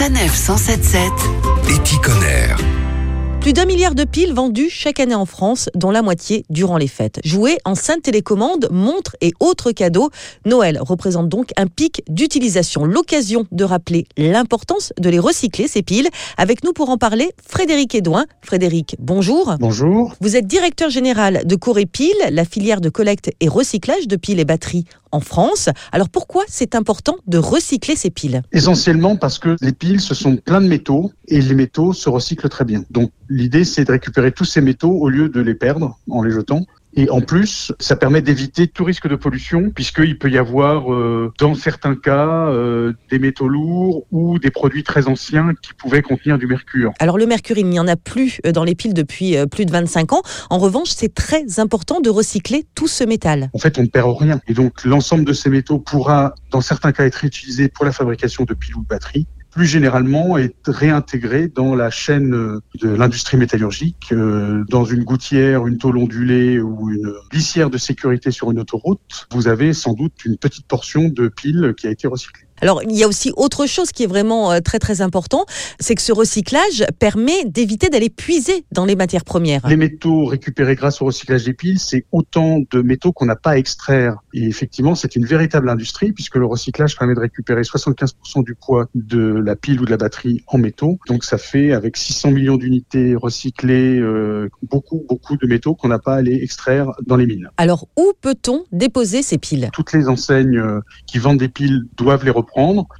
Sanef 177 Éticonner. Plus d'un milliard de piles vendues chaque année en France, dont la moitié durant les fêtes. Jouets, enceintes télécommandes, montres et autres cadeaux. Noël représente donc un pic d'utilisation. L'occasion de rappeler l'importance de les recycler, ces piles. Avec nous pour en parler, Frédéric Edouin. Frédéric, bonjour. Bonjour. Vous êtes directeur général de Corée Piles, la filière de collecte et recyclage de piles et batteries en France. Alors pourquoi c'est important de recycler ces piles? Essentiellement parce que les piles, ce sont plein de métaux et les métaux se recyclent très bien. Donc l'idée, c'est de récupérer tous ces métaux au lieu de les perdre en les jetant. Et en plus, ça permet d'éviter tout risque de pollution, puisqu'il peut y avoir, euh, dans certains cas, euh, des métaux lourds ou des produits très anciens qui pouvaient contenir du mercure. Alors le mercure, il n'y en a plus euh, dans les piles depuis plus de 25 ans. En revanche, c'est très important de recycler tout ce métal. En fait, on ne perd rien. Et donc, l'ensemble de ces métaux pourra, dans certains cas, être réutilisé pour la fabrication de piles ou de batteries plus généralement est réintégré dans la chaîne de l'industrie métallurgique, euh, dans une gouttière, une tôle ondulée ou une glissière de sécurité sur une autoroute, vous avez sans doute une petite portion de piles qui a été recyclée. Alors, il y a aussi autre chose qui est vraiment euh, très très important, c'est que ce recyclage permet d'éviter d'aller puiser dans les matières premières. Les métaux récupérés grâce au recyclage des piles, c'est autant de métaux qu'on n'a pas à extraire. Et effectivement, c'est une véritable industrie puisque le recyclage permet de récupérer 75% du poids de la pile ou de la batterie en métaux. Donc ça fait avec 600 millions d'unités recyclées, euh, beaucoup beaucoup de métaux qu'on n'a pas à aller extraire dans les mines. Alors, où peut-on déposer ces piles? Toutes les enseignes euh, qui vendent des piles doivent les reprendre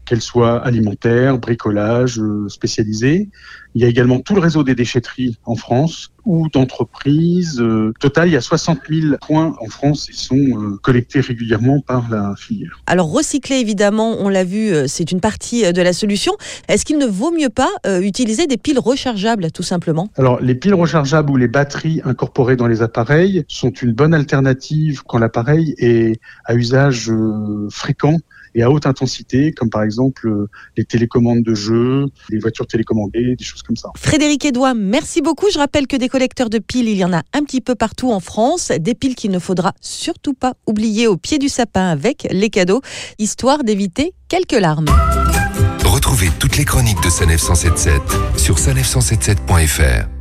qu'elles soient alimentaires, bricolage, euh, spécialisées. Il y a également tout le réseau des déchetteries en France ou d'entreprises. Euh, total, il y a 60 000 points en France qui sont euh, collectés régulièrement par la filière. Alors recycler, évidemment, on l'a vu, euh, c'est une partie de la solution. Est-ce qu'il ne vaut mieux pas utiliser des piles rechargeables, tout simplement? Alors, les piles rechargeables ou les batteries incorporées dans les appareils sont une bonne alternative quand l'appareil est à usage fréquent et à haute intensité, comme par exemple les télécommandes de jeux, les voitures télécommandées, des choses comme ça. Frédéric Edouin, merci beaucoup. Je rappelle que des collecteurs de piles, il y en a un petit peu partout en France. Des piles qu'il ne faudra surtout pas oublier au pied du sapin avec les cadeaux, histoire d'éviter quelques larmes. Retrouvez toutes les chroniques de Sanef 177 sur sanef177.fr.